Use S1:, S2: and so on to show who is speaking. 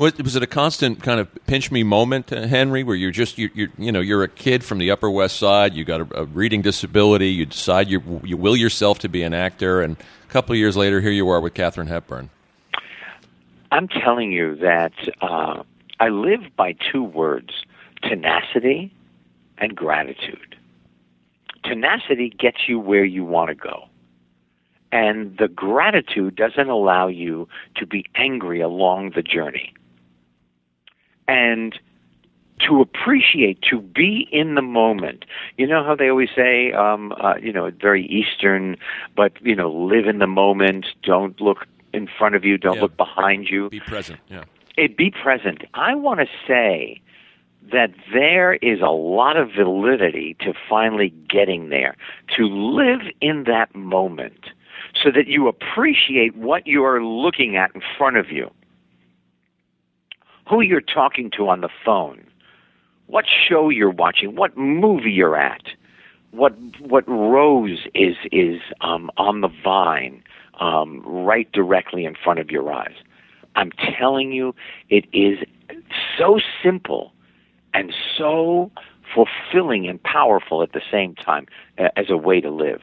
S1: Was, was it a constant kind of pinch me moment, uh, Henry, where you're just you you you know you're a kid from the Upper West Side, you got a, a reading disability, you decide you you will yourself to be an actor, and a couple of years later, here you are with Katharine Hepburn.
S2: I'm telling you that uh, I live by two words: tenacity and gratitude. Tenacity gets you where you want to go. And the gratitude doesn't allow you to be angry along the journey. And to appreciate, to be in the moment. You know how they always say, um, uh, you know, very Eastern, but, you know, live in the moment, don't look in front of you, don't
S1: Yeah.
S2: look behind you
S1: Be present. Yeah.
S2: it be present. I want to say that there is a lot of validity to finally getting there, to live in that moment so that you appreciate what you are looking at in front of you, who you're talking to on the phone, what show you're watching, what movie you're at, what what rose is is um, on the vine um, right directly in front of your eyes. I'm telling you, it is so simple and so fulfilling and powerful at the same time as a way to live.